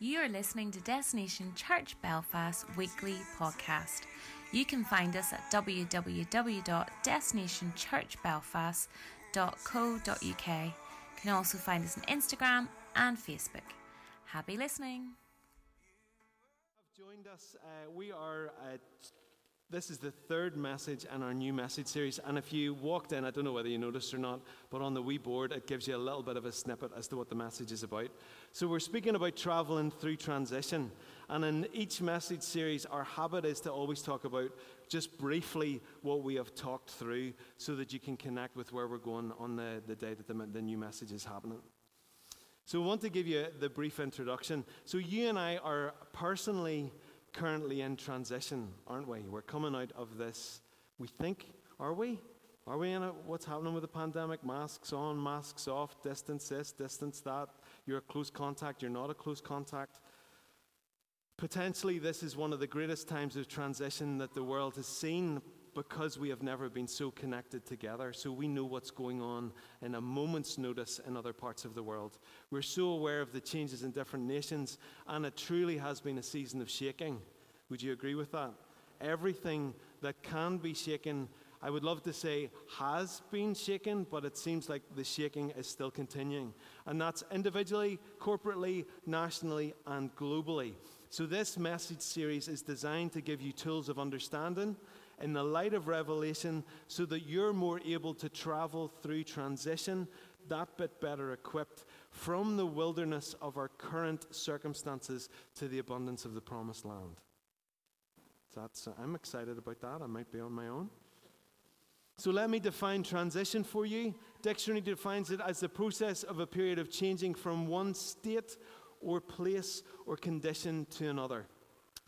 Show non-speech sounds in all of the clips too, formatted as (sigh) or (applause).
You are listening to Destination Church Belfast weekly podcast. You can find us at www.destinationchurchbelfast.co.uk. You can also find us on Instagram and Facebook. Happy listening. have joined us. Uh, we are. Uh, this is the third message in our new message series. And if you walked in, I don't know whether you noticed or not, but on the wee board, it gives you a little bit of a snippet as to what the message is about. So we're speaking about traveling through transition. And in each message series, our habit is to always talk about just briefly what we have talked through so that you can connect with where we're going on the, the day that the, the new message is happening. So, I want to give you the brief introduction. So, you and I are personally currently in transition, aren't we? We're coming out of this. We think, are we? Are we in it? What's happening with the pandemic? Masks on, masks off, distance this, distance that. You're a close contact, you're not a close contact. Potentially, this is one of the greatest times of transition that the world has seen because we have never been so connected together. So we know what's going on in a moment's notice in other parts of the world. We're so aware of the changes in different nations, and it truly has been a season of shaking. Would you agree with that? Everything that can be shaken, I would love to say has been shaken, but it seems like the shaking is still continuing. And that's individually, corporately, nationally, and globally. So, this message series is designed to give you tools of understanding in the light of Revelation so that you're more able to travel through transition that bit better equipped from the wilderness of our current circumstances to the abundance of the promised land. That's, I'm excited about that. I might be on my own. So let me define transition for you. Dictionary defines it as the process of a period of changing from one state or place or condition to another.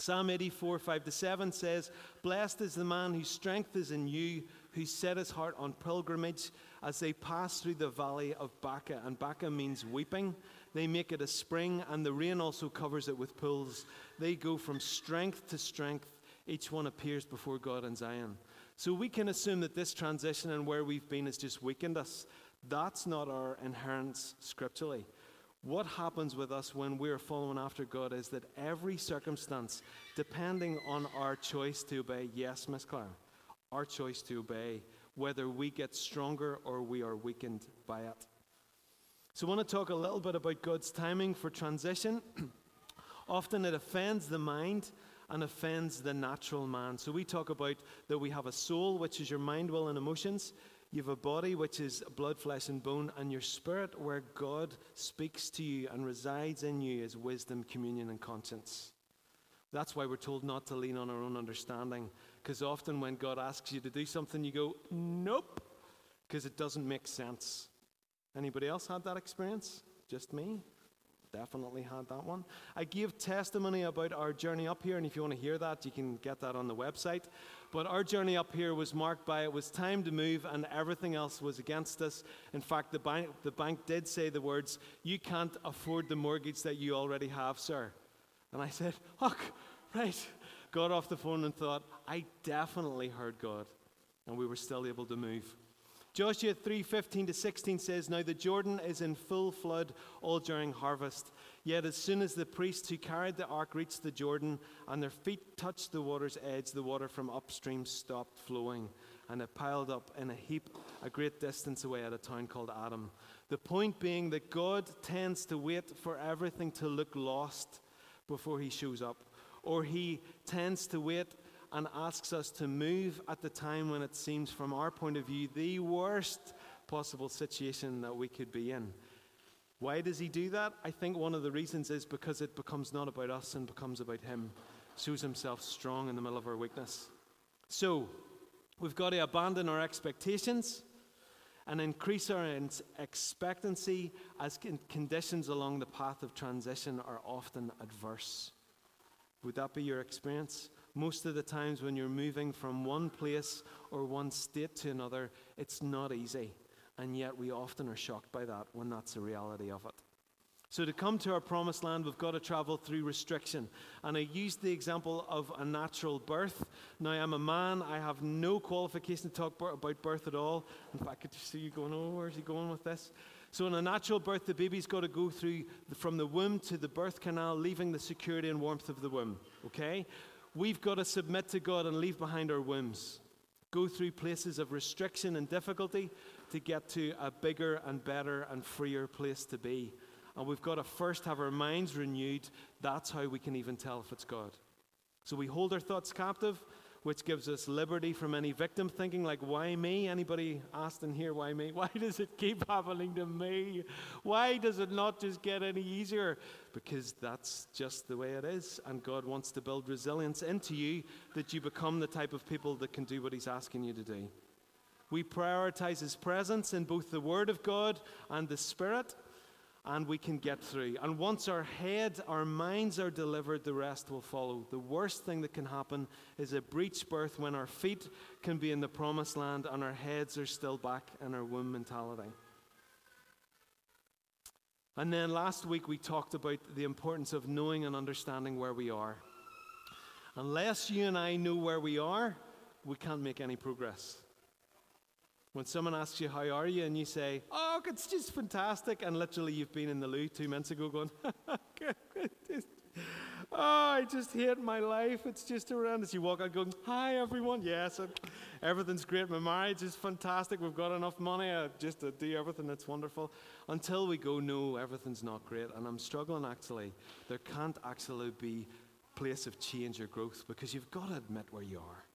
Psalm 84, 5 to 7 says, Blessed is the man whose strength is in you, who set his heart on pilgrimage as they pass through the valley of Baca. And Baca means weeping. They make it a spring, and the rain also covers it with pools. They go from strength to strength. Each one appears before God in Zion. So we can assume that this transition and where we've been has just weakened us. That's not our inherence scripturally. What happens with us when we're following after God is that every circumstance, depending on our choice to obey, yes, Miss Claire, our choice to obey, whether we get stronger or we are weakened by it. So, I want to talk a little bit about God's timing for transition. (clears throat) Often it offends the mind and offends the natural man. So, we talk about that we have a soul, which is your mind, will, and emotions. You have a body which is blood, flesh, and bone, and your spirit where God speaks to you and resides in you is wisdom, communion, and conscience. That's why we're told not to lean on our own understanding, because often when God asks you to do something, you go, nope, because it doesn't make sense. Anybody else had that experience? Just me? Definitely had that one. I gave testimony about our journey up here, and if you want to hear that, you can get that on the website. But our journey up here was marked by it was time to move, and everything else was against us. In fact, the bank, the bank did say the words, You can't afford the mortgage that you already have, sir. And I said, Look, right. Got off the phone and thought, I definitely heard God. And we were still able to move. Joshua 3:15 to 16 says, "Now the Jordan is in full flood all during harvest. Yet as soon as the priests who carried the ark reached the Jordan and their feet touched the water's edge, the water from upstream stopped flowing, and it piled up in a heap a great distance away at a town called Adam." The point being that God tends to wait for everything to look lost before he shows up, or he tends to wait and asks us to move at the time when it seems, from our point of view, the worst possible situation that we could be in. Why does he do that? I think one of the reasons is because it becomes not about us and becomes about him. Shows himself strong in the middle of our weakness. So, we've got to abandon our expectations and increase our expectancy as conditions along the path of transition are often adverse. Would that be your experience? Most of the times, when you're moving from one place or one state to another, it's not easy. And yet, we often are shocked by that when that's the reality of it. So, to come to our promised land, we've got to travel through restriction. And I used the example of a natural birth. Now, I'm a man, I have no qualification to talk about birth at all. In fact, I could see you going, oh, where's he going with this? So, in a natural birth, the baby's got to go through from the womb to the birth canal, leaving the security and warmth of the womb. Okay? We've got to submit to God and leave behind our whims, Go through places of restriction and difficulty to get to a bigger and better and freer place to be. And we've got to first have our minds renewed. That's how we can even tell if it's God. So we hold our thoughts captive which gives us liberty from any victim thinking, like, why me? Anybody asked in here, why me? (laughs) Why does it keep happening to me? Why does it not just get any easier? Because that's just the way it is. And God wants to build resilience into you that you become the type of people that can do what He's asking you to do. We prioritize His presence in both the Word of God and the Spirit and we can get through. And once our head, our minds are delivered, the rest will follow. The worst thing that can happen is a breech birth when our feet can be in the promised land and our heads are still back in our womb mentality. And then last week we talked about the importance of knowing and understanding where we are. Unless you and I know where we are, we can't make any progress. When someone asks you, How are you? and you say, Oh, it's just fantastic, and literally you've been in the loo two minutes ago going, (laughs) Oh, I just hate my life. It's just horrendous. You walk out going, Hi, everyone. Yes, everything's great. My marriage is fantastic. We've got enough money I just to do everything that's wonderful. Until we go, No, everything's not great. And I'm struggling actually. There can't actually be place of change or growth because you've got to admit where you are.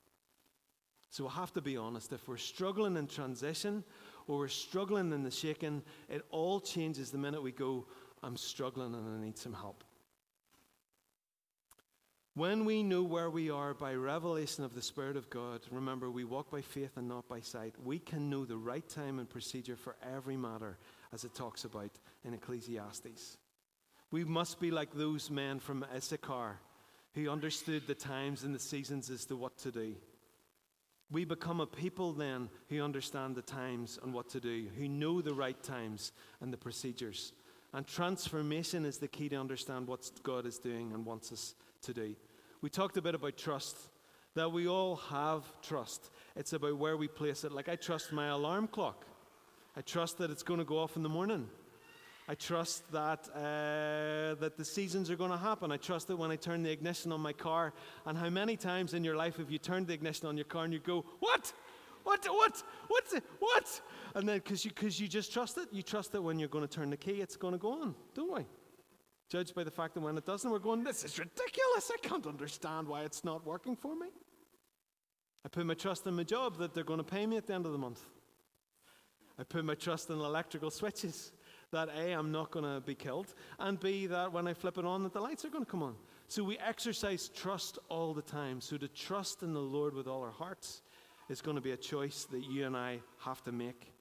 So we have to be honest. If we're struggling in transition or we're struggling in the shaking, it all changes the minute we go, I'm struggling and I need some help. When we know where we are by revelation of the Spirit of God, remember we walk by faith and not by sight, we can know the right time and procedure for every matter, as it talks about in Ecclesiastes. We must be like those men from Issachar who understood the times and the seasons as to what to do. We become a people then who understand the times and what to do, who know the right times and the procedures. And transformation is the key to understand what God is doing and wants us to do. We talked a bit about trust, that we all have trust. It's about where we place it. Like I trust my alarm clock, I trust that it's going to go off in the morning. I trust that, uh, that the seasons are going to happen. I trust that when I turn the ignition on my car, and how many times in your life have you turned the ignition on your car and you go, What? What? What? What? What? And then, because you, cause you just trust it, you trust that when you're going to turn the key, it's going to go on, don't we? Judged by the fact that when it doesn't, we're going, This is ridiculous. I can't understand why it's not working for me. I put my trust in my job that they're going to pay me at the end of the month. I put my trust in electrical switches that A, I'm not going to be killed, and B, that when I flip it on, that the lights are going to come on. So we exercise trust all the time. So to trust in the Lord with all our hearts is going to be a choice that you and I have to make.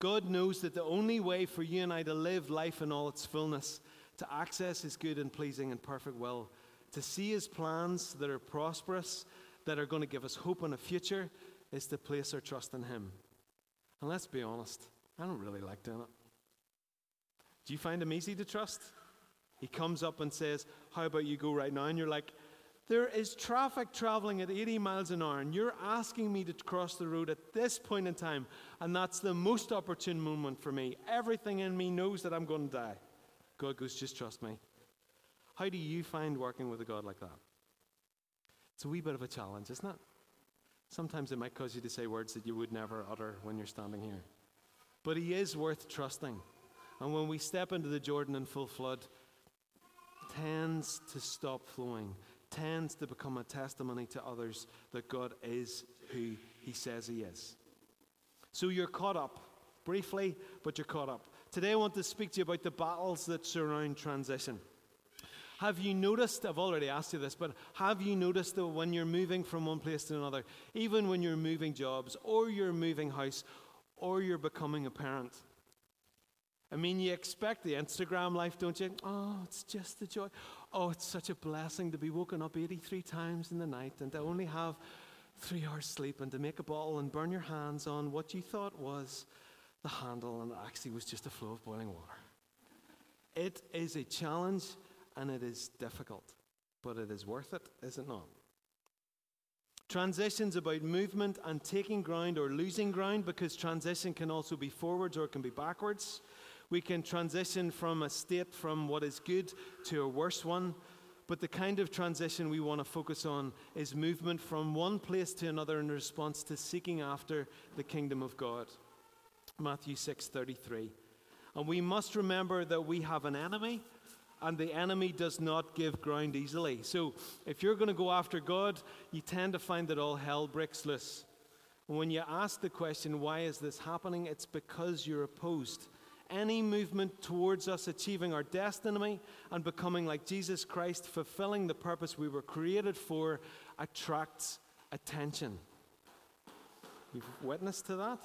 God knows that the only way for you and I to live life in all its fullness, to access His good and pleasing and perfect will, to see His plans that are prosperous, that are going to give us hope and a future, is to place our trust in Him. And let's be honest, I don't really like doing it. Do you find him easy to trust? He comes up and says, How about you go right now? And you're like, There is traffic traveling at 80 miles an hour, and you're asking me to cross the road at this point in time, and that's the most opportune moment for me. Everything in me knows that I'm going to die. God goes, Just trust me. How do you find working with a God like that? It's a wee bit of a challenge, isn't it? Sometimes it might cause you to say words that you would never utter when you're standing here. But he is worth trusting. And when we step into the Jordan in full flood, tends to stop flowing, tends to become a testimony to others that God is who he says he is. So you're caught up, briefly, but you're caught up. Today I want to speak to you about the battles that surround transition. Have you noticed, I've already asked you this, but have you noticed that when you're moving from one place to another, even when you're moving jobs or you're moving house or you're becoming a parent. I mean, you expect the Instagram life, don't you? Oh, it's just the joy. Oh, it's such a blessing to be woken up 83 times in the night and to only have three hours sleep and to make a bottle and burn your hands on what you thought was the handle and actually was just a flow of boiling water. It is a challenge and it is difficult, but it is worth it, is it not? Transition's about movement and taking ground or losing ground because transition can also be forwards or it can be backwards. We can transition from a state from what is good to a worse one. But the kind of transition we want to focus on is movement from one place to another in response to seeking after the kingdom of God. Matthew 6:33. And we must remember that we have an enemy and the enemy does not give ground easily. So if you're going to go after God, you tend to find that all hell breaks loose. when you ask the question, why is this happening? It's because you're opposed. Any movement towards us achieving our destiny and becoming like Jesus Christ, fulfilling the purpose we were created for, attracts attention. You've witnessed to that?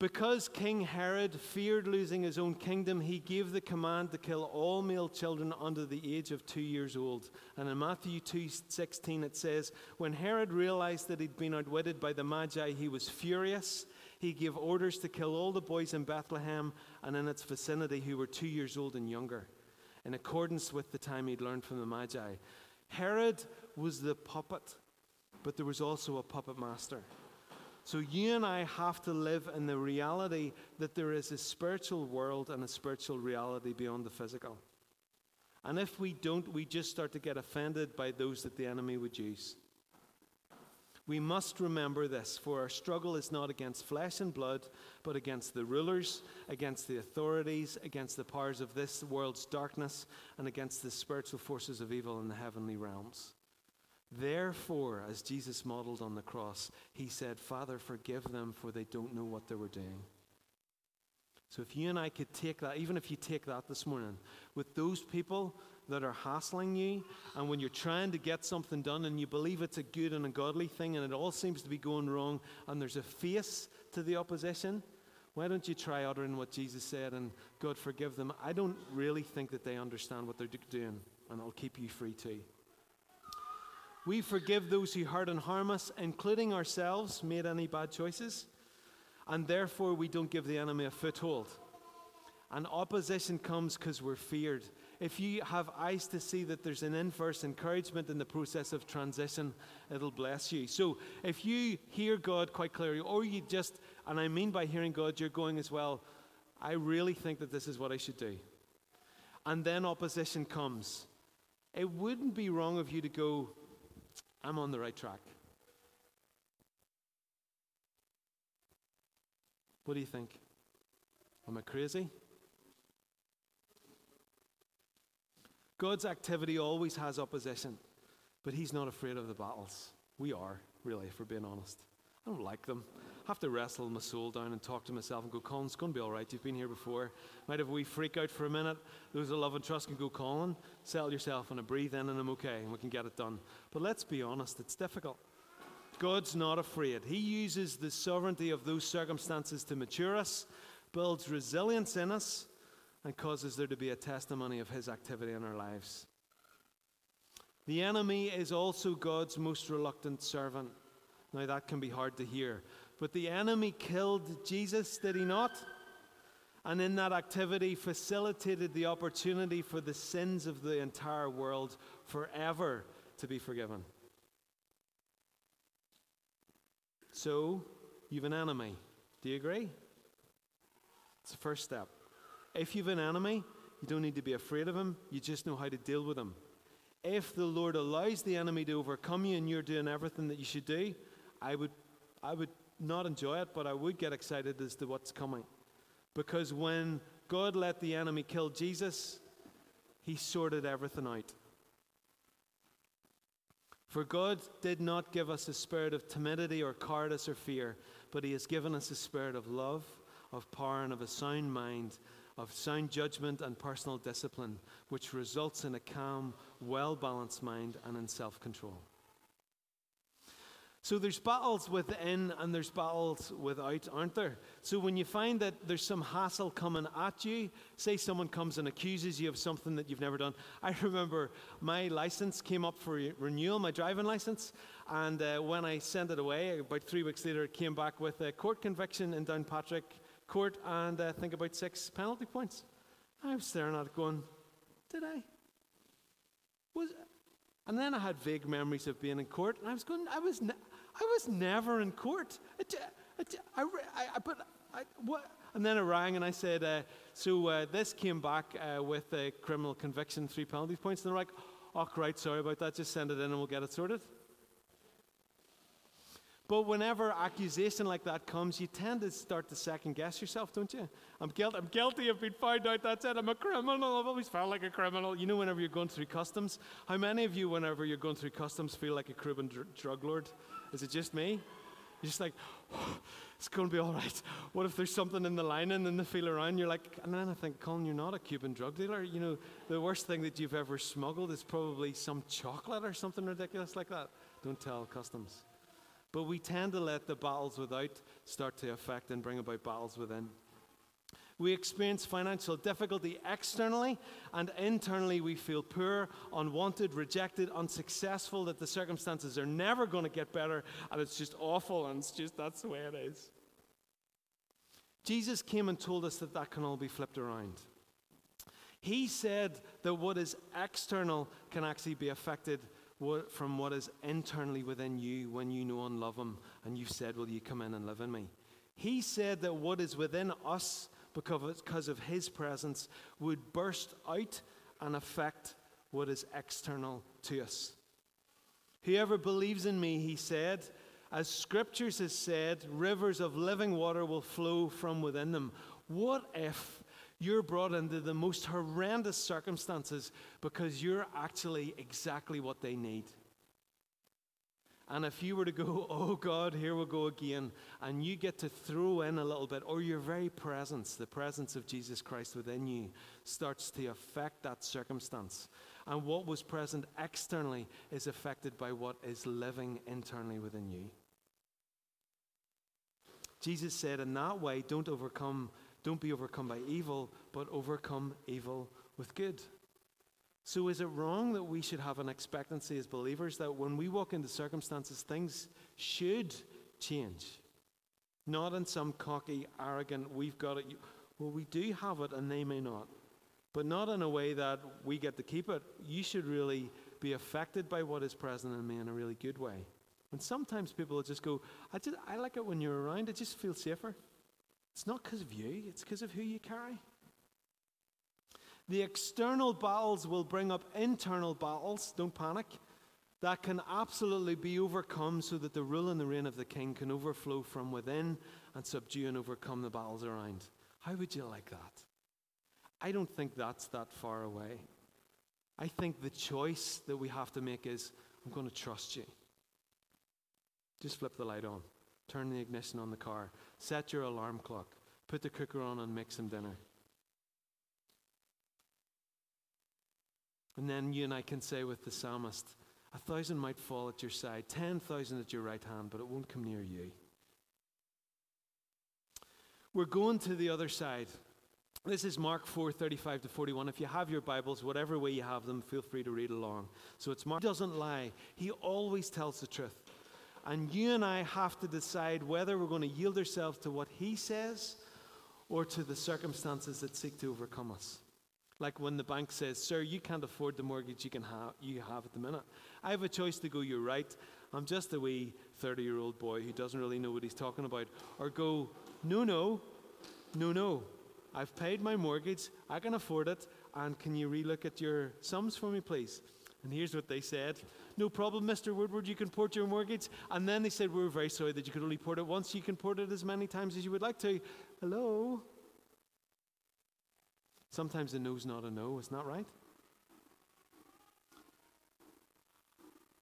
Because King Herod feared losing his own kingdom, he gave the command to kill all male children under the age of two years old. And in Matthew 2:16 it says, "When Herod realized that he'd been outwitted by the Magi, he was furious. He gave orders to kill all the boys in Bethlehem and in its vicinity who were two years old and younger, in accordance with the time he'd learned from the Magi." Herod was the puppet, but there was also a puppet master. So you and I have to live in the reality that there is a spiritual world and a spiritual reality beyond the physical. And if we don't, we just start to get offended by those that the enemy would use. We must remember this, for our struggle is not against flesh and blood, but against the rulers, against the authorities, against the powers of this world's darkness, and against the spiritual forces of evil in the heavenly realms. Therefore, as Jesus modeled on the cross, he said, Father, forgive them, for they don't know what they were doing. So, if you and I could take that, even if you take that this morning, with those people that are hassling you, and when you're trying to get something done and you believe it's a good and a godly thing, and it all seems to be going wrong, and there's a face to the opposition, why don't you try uttering what Jesus said and God forgive them? I don't really think that they understand what they're doing, and I'll keep you free too. We forgive those who hurt and harm us, including ourselves, made any bad choices, and therefore we don't give the enemy a foothold. And opposition comes because we're feared. If you have eyes to see that there's an inverse encouragement in the process of transition, it'll bless you. So if you hear God quite clearly, or you just, and I mean by hearing God, you're going as well, I really think that this is what I should do. And then opposition comes. It wouldn't be wrong of you to go, I'm on the right track. What do you think? Am I crazy? God's activity always has opposition, but He's not afraid of the battles. We are, really, if we're being honest. I don't like them. I have to wrestle my soul down and talk to myself and go, Colin, it's going to be all right. You've been here before. Might have a wee freak out for a minute. Those that love and trust can go, Colin, settle yourself and I breathe in and I'm okay and we can get it done. But let's be honest, it's difficult. God's not afraid. He uses the sovereignty of those circumstances to mature us, builds resilience in us, and causes there to be a testimony of His activity in our lives. The enemy is also God's most reluctant servant. Now, that can be hard to hear. But the enemy killed Jesus, did he not? And in that activity, facilitated the opportunity for the sins of the entire world forever to be forgiven. So, you've an enemy. Do you agree? It's the first step. If you've an enemy, you don't need to be afraid of him, you just know how to deal with him. If the Lord allows the enemy to overcome you and you're doing everything that you should do, I would, I would not enjoy it, but I would get excited as to what's coming. Because when God let the enemy kill Jesus, he sorted everything out. For God did not give us a spirit of timidity or cowardice or fear, but He has given us a spirit of love, of power, and of a sound mind, of sound judgment and personal discipline, which results in a calm, well balanced mind and in self control. So there's battles within and there's battles without, aren't there? So when you find that there's some hassle coming at you, say someone comes and accuses you of something that you've never done. (laughs) I remember my license came up for renewal, my driving license, and uh, when I sent it away, about three weeks later, it came back with a court conviction in Downpatrick Court and uh, think about six penalty points. I was staring at it going, did I? Was And then I had vague memories of being in court, and I was going, I was, I was never in court. I, I, I, but I, what? And then I rang and I said, uh, so uh, this came back uh, with a criminal conviction, three penalty points. And they're like, oh, right, sorry about that, just send it in and we'll get it sorted. But whenever accusation like that comes, you tend to start to second guess yourself, don't you? I'm guilty. I'm guilty. I've been found out. That's it. I'm a criminal. I've always felt like a criminal. You know, whenever you're going through customs, how many of you, whenever you're going through customs, feel like a Cuban dr- drug lord? Is it just me? You're just like, oh, (sighs) it's going to be all right. What if there's something in the lining and then they feel around? You're like, and then I think, Colin, you're not a Cuban drug dealer. You know, the worst thing that you've ever smuggled is probably some chocolate or something ridiculous like that. Don't tell customs. But we tend to let the battles without start to affect and bring about battles within. We experience financial difficulty externally, and internally we feel poor, unwanted, rejected, unsuccessful, that the circumstances are never going to get better, and it's just awful, and it's just that's the way it is. Jesus came and told us that that can all be flipped around. He said that what is external can actually be affected from what is internally within you when you know and love Him and you've said, Will you come in and live in me? He said that what is within us because of His presence would burst out and affect what is external to us. Whoever believes in me, he said, as scriptures has said, rivers of living water will flow from within them. What if you're brought into the most horrendous circumstances because you're actually exactly what they need. And if you were to go, (laughs) oh God, here we go again, and you get to throw in a little bit, or your very presence, the presence of Jesus Christ within you, starts to affect that circumstance. And what was present externally is affected by what is living internally within you. Jesus said, in that way, don't overcome don't be overcome by evil, but overcome evil with good. So, is it wrong that we should have an expectancy as believers that when we walk into circumstances, things should change? Not in some cocky, arrogant, we've got it. Well, we do have it and they may not. But not in a way that we get to keep it. You should really be affected by what is present in me in a really good way. And sometimes people just go, I, just, I like it when you're around, it just feels safer. It's not because of you, it's because of who you carry. The external battles will bring up internal battles, don't panic, that can absolutely be overcome so that the rule and the reign of the king can overflow from within and subdue and overcome the battles around. How would you like that? I don't think that's that far away. I think the choice that we have to make is I'm going to trust you. Just flip the light on, turn the ignition on the car, Set your alarm clock. Put the cooker on and make some dinner. And then you and I can say with the psalmist, a thousand might fall at your side, ten thousand at your right hand, but it won't come near you. We're going to the other side. This is Mark 4 35 to 41. If you have your Bibles, whatever way you have them, feel free to read along. So it's Mark doesn't lie, he always tells the truth. And you and I have to decide whether we're going to yield ourselves to what He says or to the circumstances that seek to overcome us. Like when the bank says, Sir, you can't afford the mortgage you, can have, you have at the minute. I have a choice to go, You're right. I'm just a wee 30 year old boy who doesn't really know what he's talking about. Or go, No, no, no, no. I've paid my mortgage. I can afford it. And can you relook at your sums for me, please? And here's what they said No problem, Mr. Woodward, you can port your mortgage. And then they said, We're very sorry that you could only port it once. You can port it as many times as you would like to. Hello? Sometimes a no's not a no, isn't that right?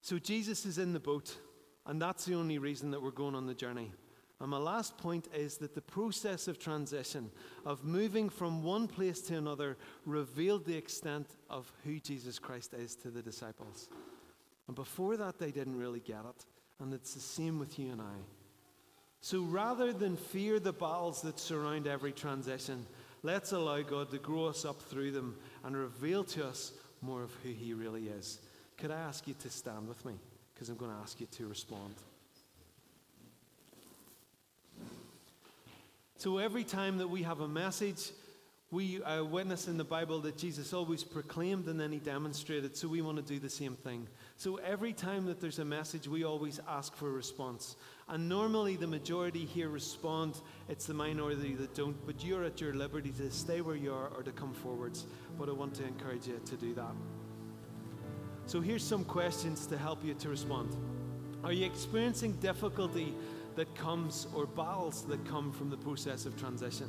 So Jesus is in the boat, and that's the only reason that we're going on the journey. And my last point is that the process of transition, of moving from one place to another, revealed the extent of who Jesus Christ is to the disciples. And before that, they didn't really get it. And it's the same with you and I. So rather than fear the battles that surround every transition, let's allow God to grow us up through them and reveal to us more of who He really is. Could I ask you to stand with me? Because I'm going to ask you to respond. So every time that we have a message, We uh, witness in the Bible that Jesus always proclaimed and then he demonstrated, so we want to do the same thing. So every time that there's a message, we always ask for a response. And normally the majority here respond, it's the minority that don't, but you're at your liberty to stay where you are or to come forwards. But I want to encourage you to do that. So here's some questions to help you to respond. Are you experiencing difficulty that comes or battles that come from the process of transition?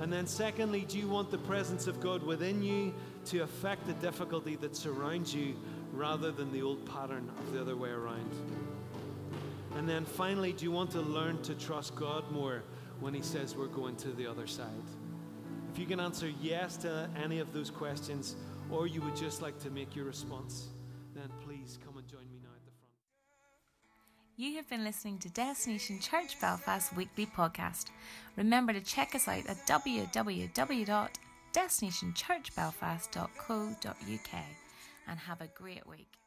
And then, secondly, do you want the presence of God within you to affect the difficulty that surrounds you rather than the old pattern of the other way around? And then finally, do you want to learn to trust God more when He says we're going to the other side? If you can answer yes to any of those questions, or you would just like to make your response, You have been listening to Destination Church Belfast weekly podcast. Remember to check us out at www.destinationchurchbelfast.co.uk and have a great week.